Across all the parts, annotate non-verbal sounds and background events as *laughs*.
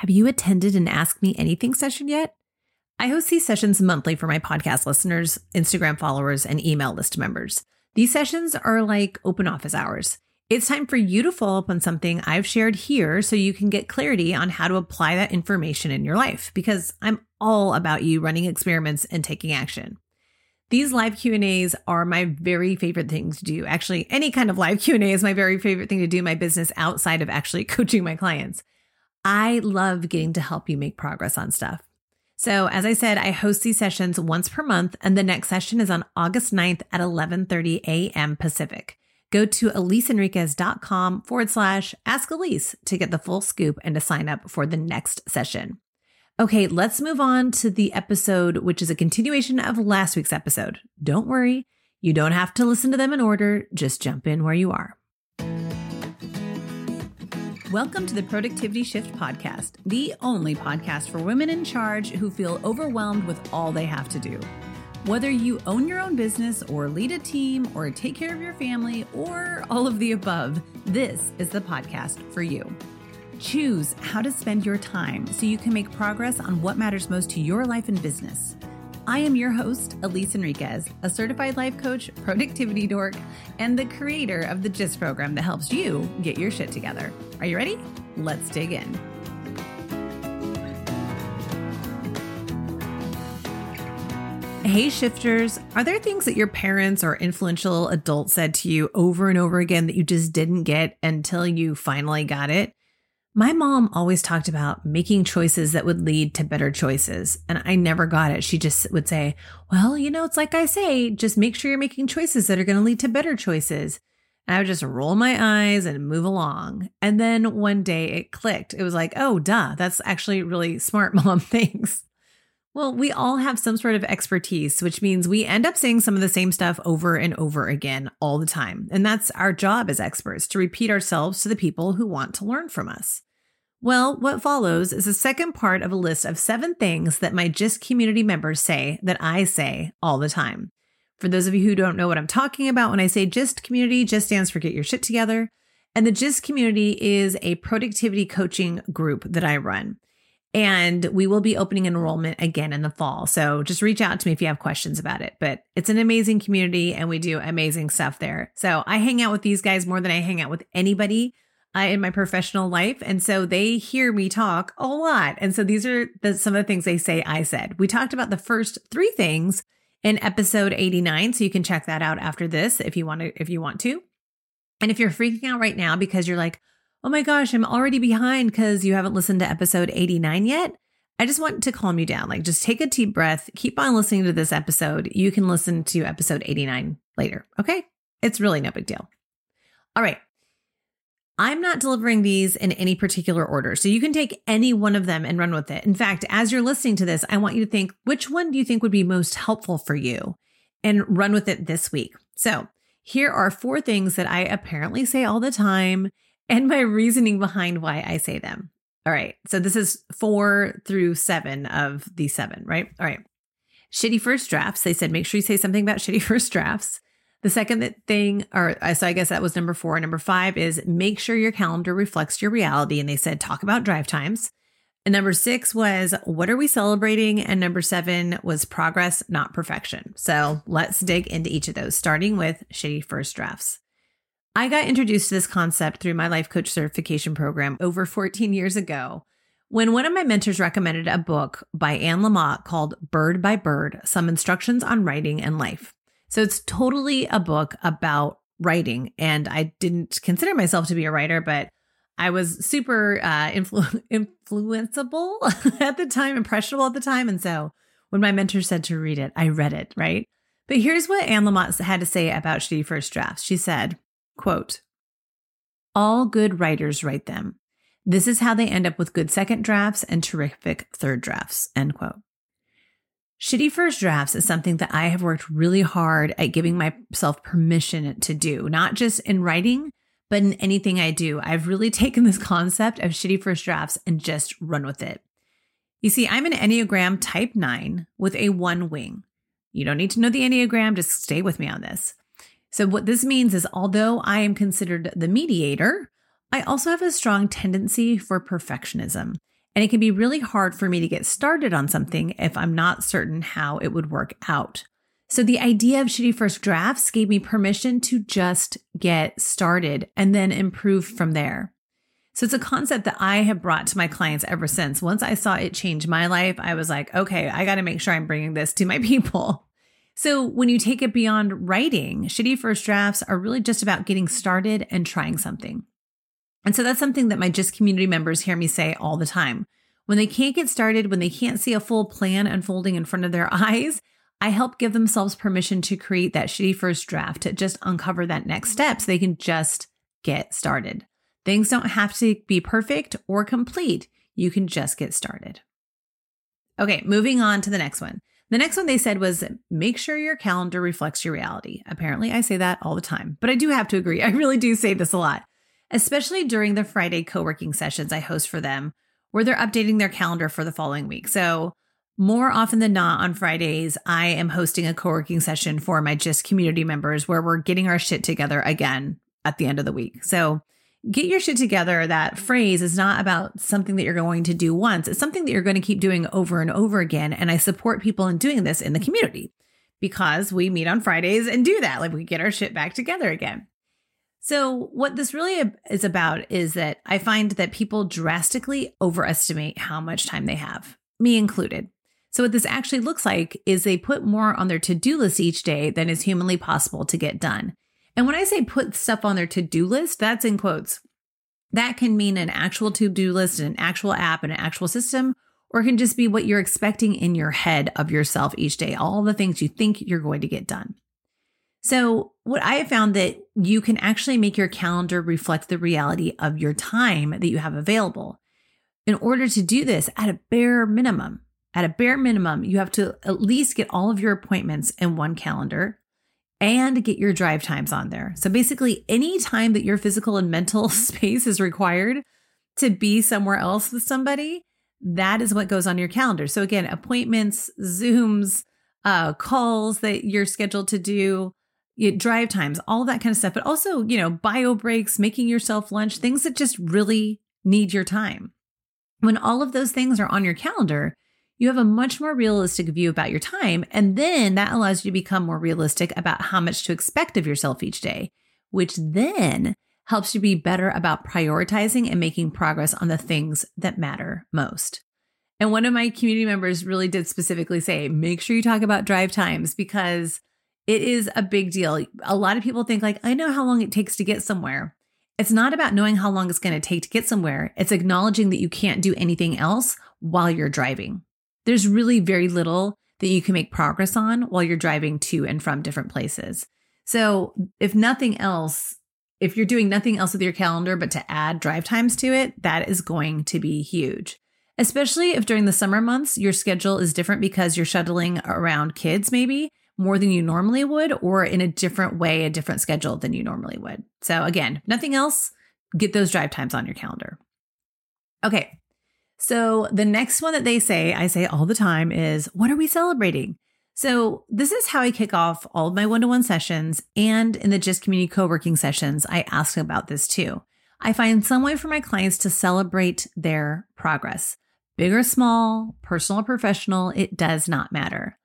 Have you attended an Ask Me Anything session yet? I host these sessions monthly for my podcast listeners, Instagram followers, and email list members. These sessions are like open office hours. It's time for you to follow up on something I've shared here so you can get clarity on how to apply that information in your life because I'm all about you running experiments and taking action. These live Q&As are my very favorite thing to do. Actually, any kind of live Q&A is my very favorite thing to do in my business outside of actually *laughs* coaching my clients. I love getting to help you make progress on stuff. So, as I said, I host these sessions once per month and the next session is on August 9th at 11:30 a.m. Pacific. Go to eliseenriquez.com forward slash ask Elise to get the full scoop and to sign up for the next session. Okay, let's move on to the episode, which is a continuation of last week's episode. Don't worry, you don't have to listen to them in order, just jump in where you are. Welcome to the Productivity Shift Podcast, the only podcast for women in charge who feel overwhelmed with all they have to do. Whether you own your own business or lead a team or take care of your family or all of the above, this is the podcast for you. Choose how to spend your time so you can make progress on what matters most to your life and business. I am your host, Elise Enriquez, a certified life coach, productivity dork, and the creator of the GYST program that helps you get your shit together. Are you ready? Let's dig in. Hey, shifters, are there things that your parents or influential adults said to you over and over again that you just didn't get until you finally got it? My mom always talked about making choices that would lead to better choices, and I never got it. She just would say, Well, you know, it's like I say, just make sure you're making choices that are going to lead to better choices. And I would just roll my eyes and move along. And then one day it clicked. It was like, Oh, duh, that's actually really smart, *laughs* mom. Thanks. Well, we all have some sort of expertise, which means we end up saying some of the same stuff over and over again all the time. And that's our job as experts to repeat ourselves to the people who want to learn from us. Well, what follows is the second part of a list of seven things that my GYST community members say that I say all the time. For those of you who don't know what I'm talking about, when I say GYST community, GYST stands for Get Your Shit Together. And the GYST community is a productivity coaching group that I run. And we will be opening enrollment again in the fall. So just reach out to me if you have questions about it. But it's an amazing community and we do amazing stuff there. So I hang out with these guys more than I hang out with anybody uh, in my professional life. And so they hear me talk a lot. And so these are the, some of the things they say I said. We talked about the first three things in episode 89. So you can check that out after this if you want to, if you want to. And if you're freaking out right now because you're like, oh my gosh, I'm already behind because you haven't listened to episode 89 yet. I just want to calm you down. Like, just take a deep breath, keep on listening to this episode. You can listen to episode 89 later. Okay. It's really no big deal. All right. I'm not delivering these in any particular order. So you can take any one of them and run with it. In fact, as you're listening to this, I want you to think which one do you think would be most helpful for you and run with it this week. So here are four things that I apparently say all the time *laughs* and my reasoning behind why I say them. All right. So this is four through seven of the seven, right? All right. Shitty first drafts. They said make sure you say something about shitty *laughs* first drafts. The second thing, or uh, so I guess that was number four. Number five is make sure your calendar reflects your reality. And they said talk about drive times. And number six was what are we celebrating? And number seven was progress, not perfection. So let's dig into each of those, starting with shitty first drafts. I got introduced to this concept through my life coach certification program over 14 years ago when one of my mentors recommended a book by Anne Lamott called Bird by Bird Some Instructions on Writing and Life. So it's totally a book about writing. And I didn't consider myself to be a writer, but I was super uh, influ- *laughs* influenceable *laughs* at the time, impressionable at the time. And so when my mentor said to read it, I read it, right? But here's what Anne Lamott had to say about shitty first drafts. She said, Quote, all good writers write them. This is how they end up with good second drafts and terrific third drafts. End quote. Shitty first drafts is something that I have worked really hard at giving myself permission to do, not just in writing, but in anything I do. I've really *laughs* taken this concept of shitty first drafts and just run with it. You see, I'm an Enneagram type nine with a one wing. You don't need to know the Enneagram, just stay with me on this. So, what this means is, although I am considered the mediator, I also have a strong tendency for perfectionism. And it can be really hard for me to get started on something if I'm not certain how it would work out. So the idea of shitty first drafts gave me permission to just get started and then improve from there. So it's a concept that I have brought to my clients ever since. Once I saw it change my life, I was like, okay, I got to make sure I'm bringing this to my *laughs* people. So when you take it beyond writing, shitty first drafts are really just about getting started and trying something. And so that's something that my GYST community members hear me say all the time. When they can't get started, when they can't see a full plan unfolding in front of their *laughs* eyes, I help give themselves permission to create that shitty first draft to just uncover that next mm-hmm. step so they can just get started. Things don't have to be perfect or complete. You can just get started. Okay, moving on to the next one. The next one they said was make sure your calendar reflects your reality. Apparently, I say that all the time, but I do have to agree. *laughs* I really do say this a lot, especially during the Friday co working sessions I host for them, where they're updating their calendar for the following week. So, more often than not on Fridays, I am hosting a co working session for my GYST community members where we're getting our shit together again at the end of the week. So, get your shit together. That phrase is not about something that you're going to do once. It's something that you're going to keep doing over and over again. And I support people in doing this in the community because we meet on Fridays and do that. Like we get our shit back together again. So, what this really is about is that I find that people drastically overestimate how much time they have, me included. So, what this actually looks like is they put more on their to do list each day than is humanly possible to get done. And when I say put stuff on their to do list, that's in quotes. That can mean an actual to do list, an actual app, and an actual system, or it can just be what you're expecting in your head of yourself each day, all the things you think you're going to get done. So, what I have found that you can actually make your calendar reflect the reality of your time that you have available. In order to do this, at a bare minimum, at a bare minimum, you have to at least get all of your appointments in one calendar and get your drive times on there. So basically, any time that your physical and mental *laughs* space is required to be somewhere else with somebody, that is what goes on your calendar. So again, appointments, Zooms, uh, calls that you're scheduled to do, drive times, all that kind of stuff, but also, you know, bio breaks, making yourself lunch, things that just really need your time. When all of those things are on your calendar, you have a much more realistic view about your time. And then that allows you to become more realistic about how much to expect of yourself each day, which then helps you be better about prioritizing and making progress on the things that matter most. And one of my community members really did specifically say, make sure you talk about drive times because it is a big deal. A lot of people think, like, I know how long it takes to get somewhere. It's not about knowing how long it's going to take to get somewhere. It's acknowledging that you can't do anything else while you're driving there's really very little that you can make progress on while you're driving to and from different places. So, if nothing else, if you're doing nothing else with your calendar but to add drive times to it, that is going to be huge. Especially if during the summer months your schedule is different because you're shuttling around kids, maybe more than you normally would, or in a different way, a different schedule than you normally would. So, again, nothing else, get those drive times on your calendar. Okay, so the next one that they say, I say all the time, is what are we celebrating? So this is how I kick off all of my one to one sessions. And in the GYST community co working sessions, I ask about this too. I find some way for my clients to celebrate their progress. Big or small, personal or professional, it does not matter.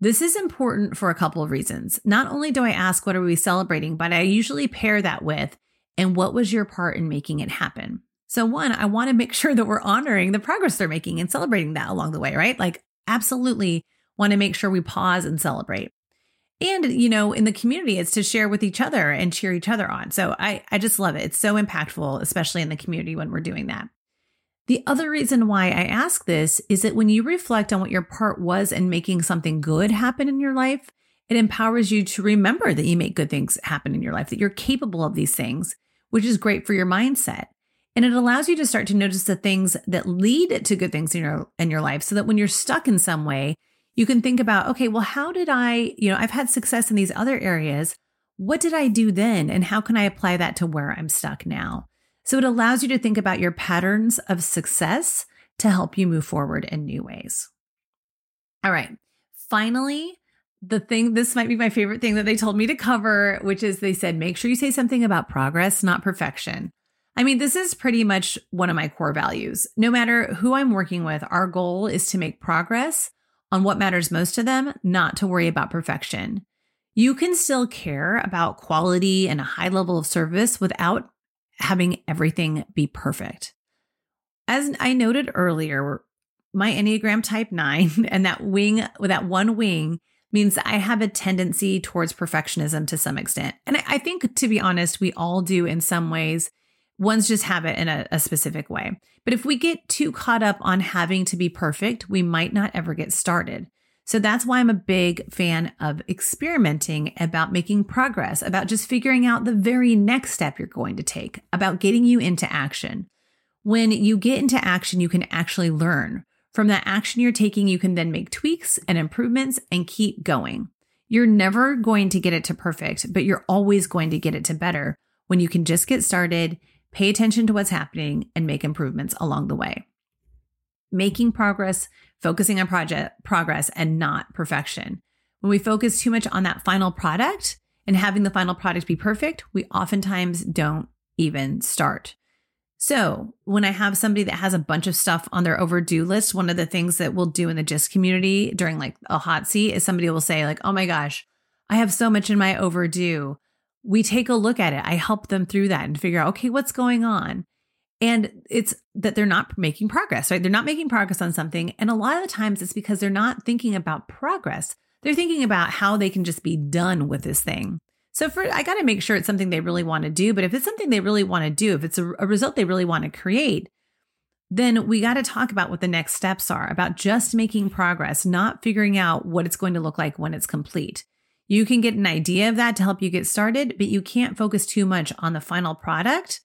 This is important for a couple of reasons. Not only do I ask, what are we celebrating, but I usually pair that with, and what was your part in making it happen? So, one, I want to make *laughs* sure that we're honoring the progress they're making and celebrating that along the way, right? Like, absolutely want to make sure we pause and celebrate. And, you know, in the community, it's to share with each other and cheer each other on. So, I, I just love it. It's so impactful, especially in the community when we're doing that. The other reason why I ask this is that when you reflect on what your part was in making something good happen in your life, it empowers you to remember that you make good things happen in your life, that you're capable of these things, which is great for your mindset. And it allows you to start to notice the things that lead to good things in your in your life so that when you're stuck in some way, you can think about, okay, well, how did I, you know, I've had success in these other areas. What did I do then? And how can I apply that to where I'm stuck now? So it allows you to think about your patterns of success to help you move forward in new ways. All right. Finally, the thing, this might be my favorite thing that they told me to cover, which is they said, make sure you say something about progress, not perfection. I mean, this is pretty much one of my core values. No matter who I'm working with, our goal is to make progress on what matters most to them, not to worry about perfection. You can still care about quality and a high level of service without having everything be perfect. As I noted earlier, my Enneagram type nine *laughs* and that wing, that one wing means I have a tendency towards perfectionism to some extent. And I think, to be honest, we all do in some ways. One's just have it in a, a specific way. But if we get too caught up on having to be perfect, we might not ever get started. So that's why I'm a big fan of experimenting about making progress, about just figuring out the very next step you're going to take, about getting you into action. When you get into action, you can actually learn. From that action you're taking, you can then make tweaks and improvements and keep going. You're never going to get it to perfect, but you're always going to get it to better when you can just get started, pay attention to what's happening, and make improvements along the way. Making progress, focusing on project progress and not perfection. When we focus too much on that final product and having the final product be perfect, we oftentimes don't even start. So, when I have somebody that has a bunch of stuff on their overdue list, one of the things that we'll do in the GYST community during like a hot seat is somebody will say, like, oh my gosh, I have so much in my overdue. We take a look at it. I help them through that and figure out, okay, what's going on? And it's that they're not making progress, right? They're not making progress on something. And a lot of the times it's because they're not thinking about progress. They're thinking about how they can just be done with this thing. So for I got to make sure it's something they really want to do. But if it's something they really want to do, if it's a, a result they really want to create, then we got to talk about what the next steps are about just making progress, not figuring out what it's going to look like when it's complete. You can get an idea of that to help you get started, but you can't focus too much on the final product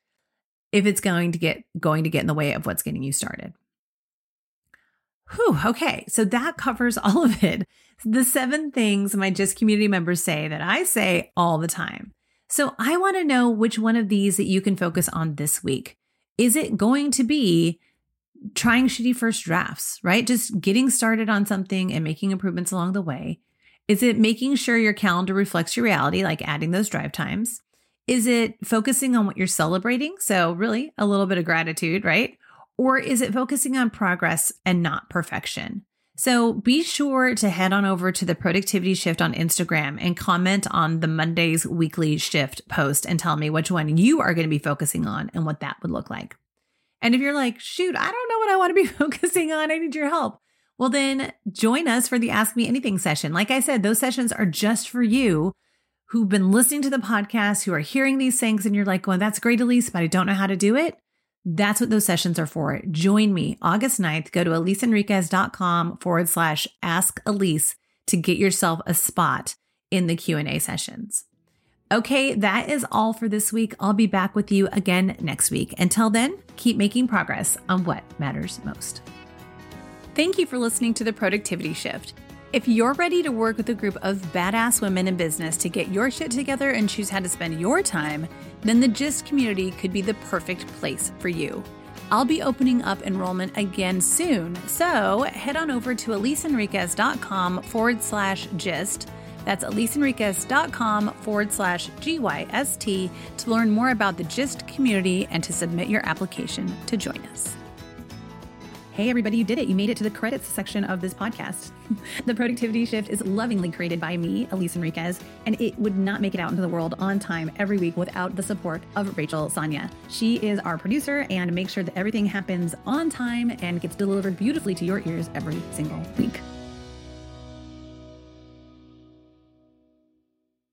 if it's going to get going to get in the way of what's getting you started. Whew, okay, so that covers *laughs* all of it the seven things my GYST community members say that I say all the time. So I want to know which one of these that you can focus on this week. Is it going to be trying shitty first drafts, right? Just getting started on something and making improvements along the way? Is it making sure your calendar reflects your reality, like adding those drive times? Is it focusing on what you're celebrating? So, really, a little bit of gratitude, right? Or is it focusing on progress and not perfection? So be sure to head on over to the Productivity Shift on Instagram and comment on the Monday's weekly shift post and tell me which one you are going to be focusing on and what that would look like. And if you're like, shoot, I don't know what I want to be *laughs* focusing on, I need your help. Well, then join us for the Ask Me Anything session. Like I said, those sessions are just for you who've been listening to the podcast, who are hearing these things, and you're like, going, that's great, Elise, but I don't know how to do it. That's what those sessions are for. Join me August 9th. Go to eliseenriquez.com forward slash ask Elise to get yourself a spot in the Q&A sessions. Okay, that is all for this week. I'll be back with you again next week. Until then, keep making progress on what matters most. Thank you for listening to the Productivity Shift. If you're ready to work with a group of badass women in business to get your shit together and choose how to spend your time, then the GYST community could be the perfect place for you. I'll be opening up enrollment again soon, so head on over to eliseenriquez.com forward slash gist. That's eliseenriquez.com forward slash GYST to learn more about the GYST community and to submit your application to join us. Hey, everybody, you did it. You made it to the credits section of this podcast. *laughs* the Productivity Shift is lovingly created by me, Elise Enriquez, and it would not make it out into the world on time every week without the support of Rachel Sanya. She is our producer and makes sure that everything happens on time and gets delivered beautifully to your ears every single week.